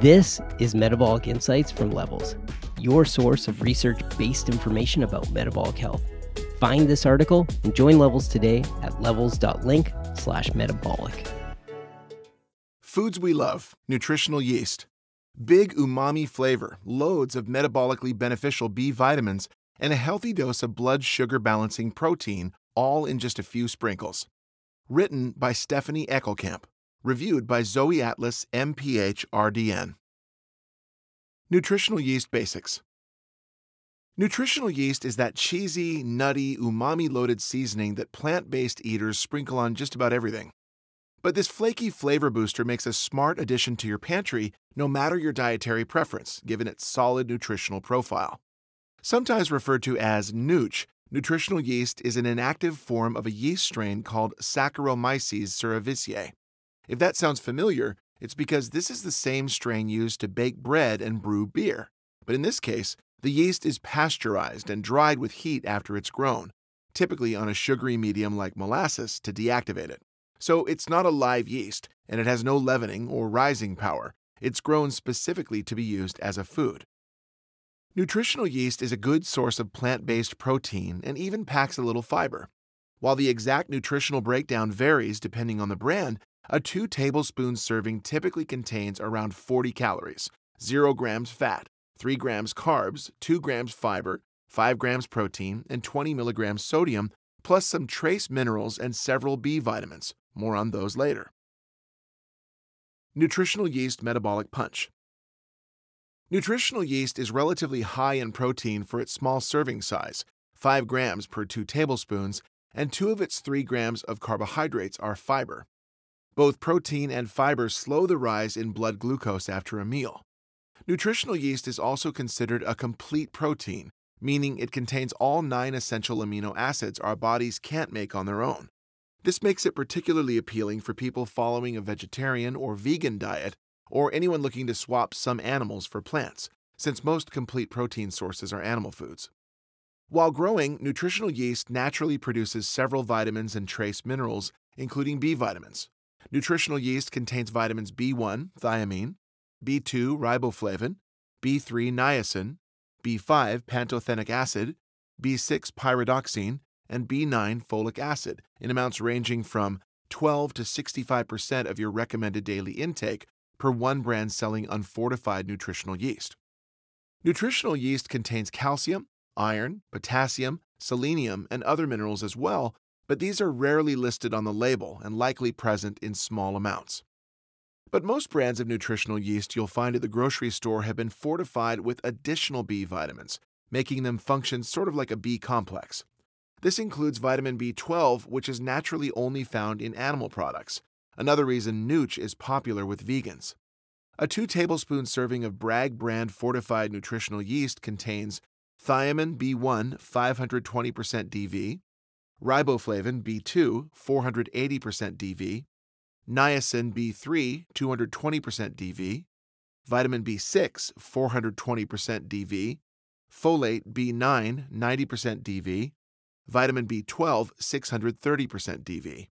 This is Metabolic Insights from Levels, your source of research based information about metabolic health. Find this article and join Levels today at levels.link slash metabolic. Foods we love, nutritional yeast. Big umami flavor, loads of metabolically beneficial B vitamins, and a healthy dose of blood sugar balancing protein, all in just a few sprinkles. Written by Stephanie Eckelkamp. Reviewed by Zoe Atlas, MPH RDN. Nutritional Yeast Basics Nutritional yeast is that cheesy, nutty, umami loaded seasoning that plant based eaters sprinkle on just about everything. But this flaky flavor booster makes a smart addition to your pantry no matter your dietary preference, given its solid nutritional profile. Sometimes referred to as nooch, nutritional yeast is an inactive form of a yeast strain called Saccharomyces cerevisiae. If that sounds familiar, it's because this is the same strain used to bake bread and brew beer. But in this case, the yeast is pasteurized and dried with heat after it's grown, typically on a sugary medium like molasses to deactivate it. So it's not a live yeast, and it has no leavening or rising power. It's grown specifically to be used as a food. Nutritional yeast is a good source of plant based protein and even packs a little fiber. While the exact nutritional breakdown varies depending on the brand, a 2 tablespoon serving typically contains around 40 calories, 0 grams fat, 3 grams carbs, 2 grams fiber, 5 grams protein, and 20 milligrams sodium, plus some trace minerals and several B vitamins. More on those later. Nutritional yeast metabolic punch. Nutritional yeast is relatively high in protein for its small serving size, 5 grams per 2 tablespoons, and 2 of its 3 grams of carbohydrates are fiber. Both protein and fiber slow the rise in blood glucose after a meal. Nutritional yeast is also considered a complete protein, meaning it contains all nine essential amino acids our bodies can't make on their own. This makes it particularly appealing for people following a vegetarian or vegan diet, or anyone looking to swap some animals for plants, since most complete protein sources are animal foods. While growing, nutritional yeast naturally produces several vitamins and trace minerals, including B vitamins. Nutritional yeast contains vitamins B1, thiamine, B2, riboflavin, B3, niacin, B5, pantothenic acid, B6, pyridoxine, and B9, folic acid, in amounts ranging from 12 to 65% of your recommended daily intake per one brand selling unfortified nutritional yeast. Nutritional yeast contains calcium, iron, potassium, selenium, and other minerals as well, but these are rarely listed on the label and likely present in small amounts. But most brands of nutritional yeast you'll find at the grocery store have been fortified with additional B vitamins, making them function sort of like a B complex. This includes vitamin B12, which is naturally only found in animal products. Another reason Nooch is popular with vegans. A 2 tablespoon serving of Bragg brand fortified nutritional yeast contains thiamine B1 520% DV, riboflavin B2 480% DV, niacin B3 220% DV, vitamin B6 420% DV, folate B9 90% DV, vitamin B12 630% DV.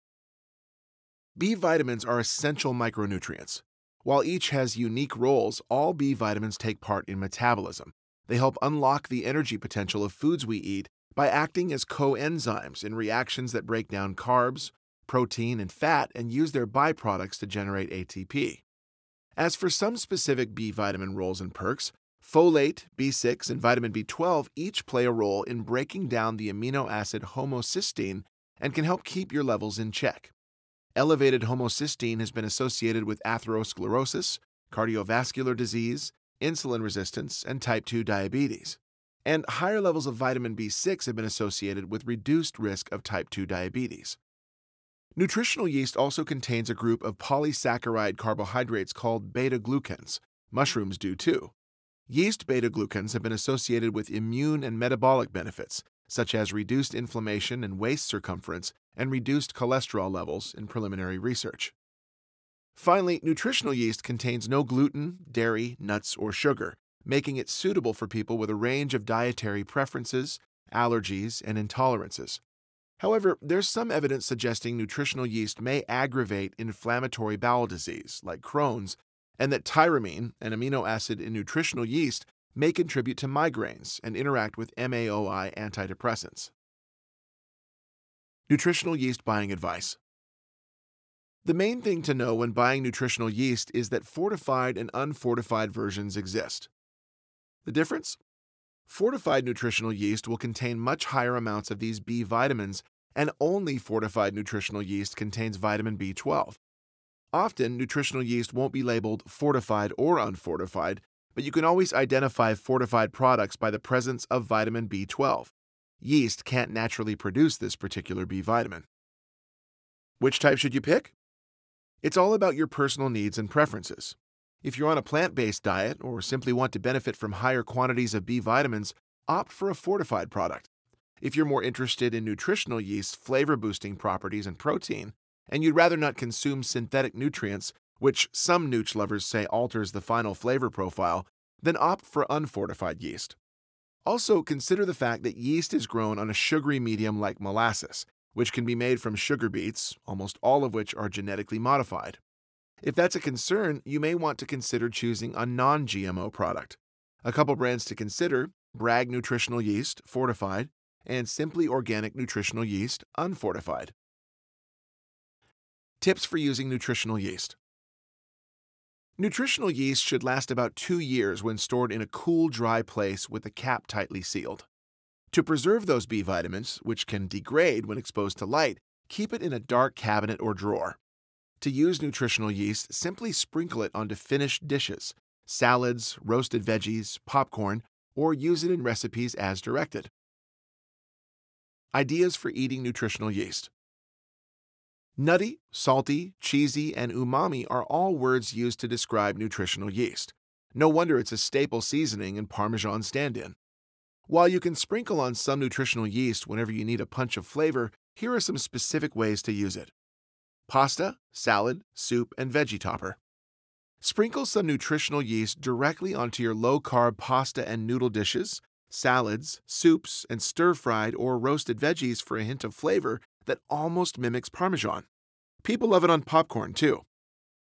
B vitamins are essential micronutrients. While each has unique roles, all B vitamins take part in metabolism. They help unlock the energy potential of foods we eat by acting as coenzymes in reactions that break down carbs, protein, and fat and use their byproducts to generate ATP. As for some specific B vitamin roles and perks, folate, B6, and vitamin B12 each play a role in breaking down the amino acid homocysteine and can help keep your levels in check. Elevated homocysteine has been associated with atherosclerosis, cardiovascular disease, insulin resistance, and type 2 diabetes. And higher levels of vitamin B6 have been associated with reduced risk of type 2 diabetes. Nutritional yeast also contains a group of polysaccharide carbohydrates called beta glucans. Mushrooms do too. Yeast beta glucans have been associated with immune and metabolic benefits, such as reduced inflammation and waist circumference and reduced cholesterol levels in preliminary research. Finally, nutritional yeast contains no gluten, dairy, nuts, or sugar, making it suitable for people with a range of dietary preferences, allergies, and intolerances. However, there's some evidence suggesting nutritional yeast may aggravate inflammatory bowel disease, like Crohn's, and that tyramine, an amino acid in nutritional yeast, may contribute to migraines and interact with MAOI antidepressants. Nutritional yeast buying advice. The main thing to know when buying nutritional yeast is that fortified and unfortified versions exist. The difference? Fortified nutritional yeast will contain much higher amounts of these B vitamins, and only fortified nutritional yeast contains vitamin B12. Often, nutritional yeast won't be labeled fortified or unfortified, but you can always identify fortified products by the presence of vitamin B12. Yeast can't naturally produce this particular B vitamin. Which type should you pick? It's all about your personal needs and preferences. If you're on a plant based diet or simply want to benefit from higher quantities of B vitamins, opt for a fortified product. If you're more interested in nutritional yeast's flavor boosting properties and protein, and you'd rather not consume synthetic nutrients, which some nooch lovers say alters the final flavor profile, then opt for unfortified yeast. Also, consider the fact that yeast is grown on a sugary medium like molasses, which can be made from sugar beets, almost all of which are genetically modified. If that's a concern, you may want to consider choosing a non GMO product. A couple brands to consider Bragg Nutritional Yeast, fortified, and Simply Organic Nutritional Yeast, unfortified. Tips for using nutritional yeast. Nutritional yeast should last about two years when stored in a cool, dry place with the cap tightly sealed. To preserve those B vitamins, which can degrade when exposed to light, keep it in a dark cabinet or drawer. To use nutritional yeast, simply sprinkle it onto finished dishes, salads, roasted veggies, popcorn, or use it in recipes as directed. Ideas for eating nutritional yeast. Nutty, salty, cheesy, and umami are all words used to describe nutritional yeast. No wonder it's a staple seasoning and Parmesan stand in. While you can sprinkle on some nutritional yeast whenever you need a punch of flavor, here are some specific ways to use it pasta, salad, soup, and veggie topper. Sprinkle some nutritional yeast directly onto your low carb pasta and noodle dishes, salads, soups, and stir fried or roasted veggies for a hint of flavor that almost mimics Parmesan. People love it on popcorn, too.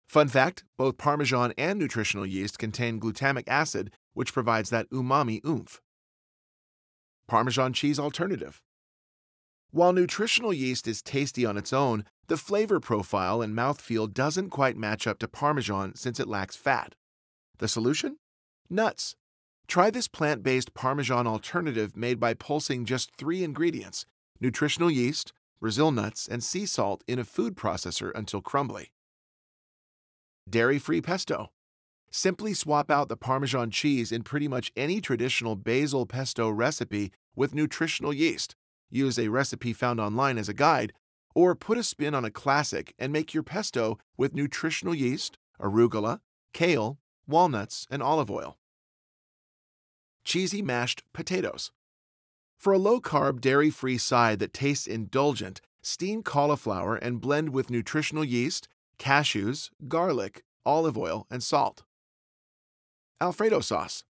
Fun fact both Parmesan and nutritional yeast contain glutamic acid, which provides that umami oomph. Parmesan cheese alternative. While nutritional yeast is tasty on its own, the flavor profile and mouthfeel doesn't quite match up to Parmesan since it lacks fat. The solution? Nuts. Try this plant based Parmesan alternative made by pulsing just three ingredients nutritional yeast, Brazil nuts, and sea salt in a food processor until crumbly. Dairy free pesto. Simply swap out the Parmesan cheese in pretty much any traditional basil pesto recipe with nutritional yeast. Use a recipe found online as a guide, or put a spin on a classic and make your pesto with nutritional yeast, arugula, kale, walnuts, and olive oil. Cheesy mashed potatoes. For a low carb, dairy free side that tastes indulgent, steam cauliflower and blend with nutritional yeast, cashews, garlic, olive oil, and salt. Alfredo sauce.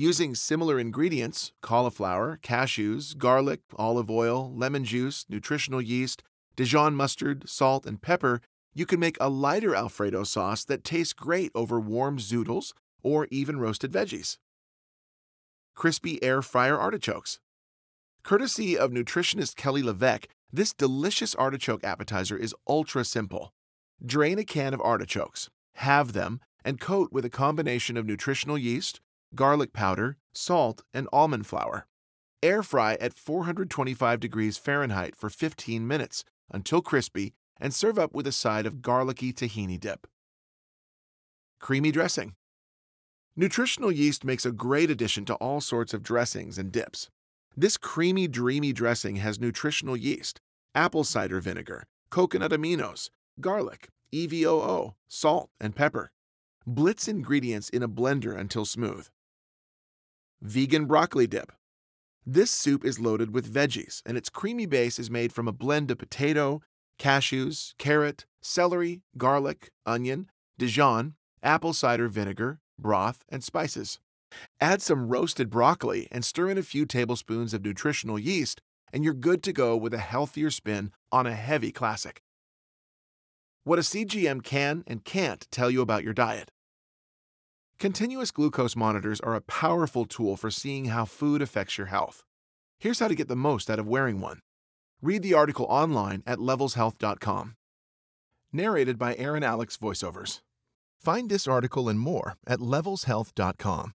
Using similar ingredients cauliflower, cashews, garlic, olive oil, lemon juice, nutritional yeast, Dijon mustard, salt, and pepper, you can make a lighter Alfredo sauce that tastes great over warm zoodles or even roasted veggies. Crispy air fryer artichokes. Courtesy of nutritionist Kelly LeVeque, this delicious artichoke appetizer is ultra simple. Drain a can of artichokes, halve them, and coat with a combination of nutritional yeast, garlic powder, salt, and almond flour. Air fry at 425 degrees Fahrenheit for 15 minutes until crispy and serve up with a side of garlicky tahini dip. Creamy dressing. Nutritional yeast makes a great addition to all sorts of dressings and dips. This creamy, dreamy dressing has nutritional yeast, apple cider vinegar, coconut aminos, garlic, EVOO, salt, and pepper. Blitz ingredients in a blender until smooth. Vegan broccoli dip. This soup is loaded with veggies, and its creamy base is made from a blend of potato, cashews, carrot, celery, garlic, onion, Dijon, apple cider vinegar, broth, and spices. Add some roasted broccoli and stir in a few tablespoons of nutritional yeast, and you're good to go with a healthier spin on a heavy classic. What a CGM can and can't tell you about your diet. Continuous glucose monitors are a powerful tool for seeing how food affects your health. Here's how to get the most out of wearing one. Read the article online at levelshealth.com. Narrated by Aaron Alex voiceovers. Find this article and more at levelshealth.com.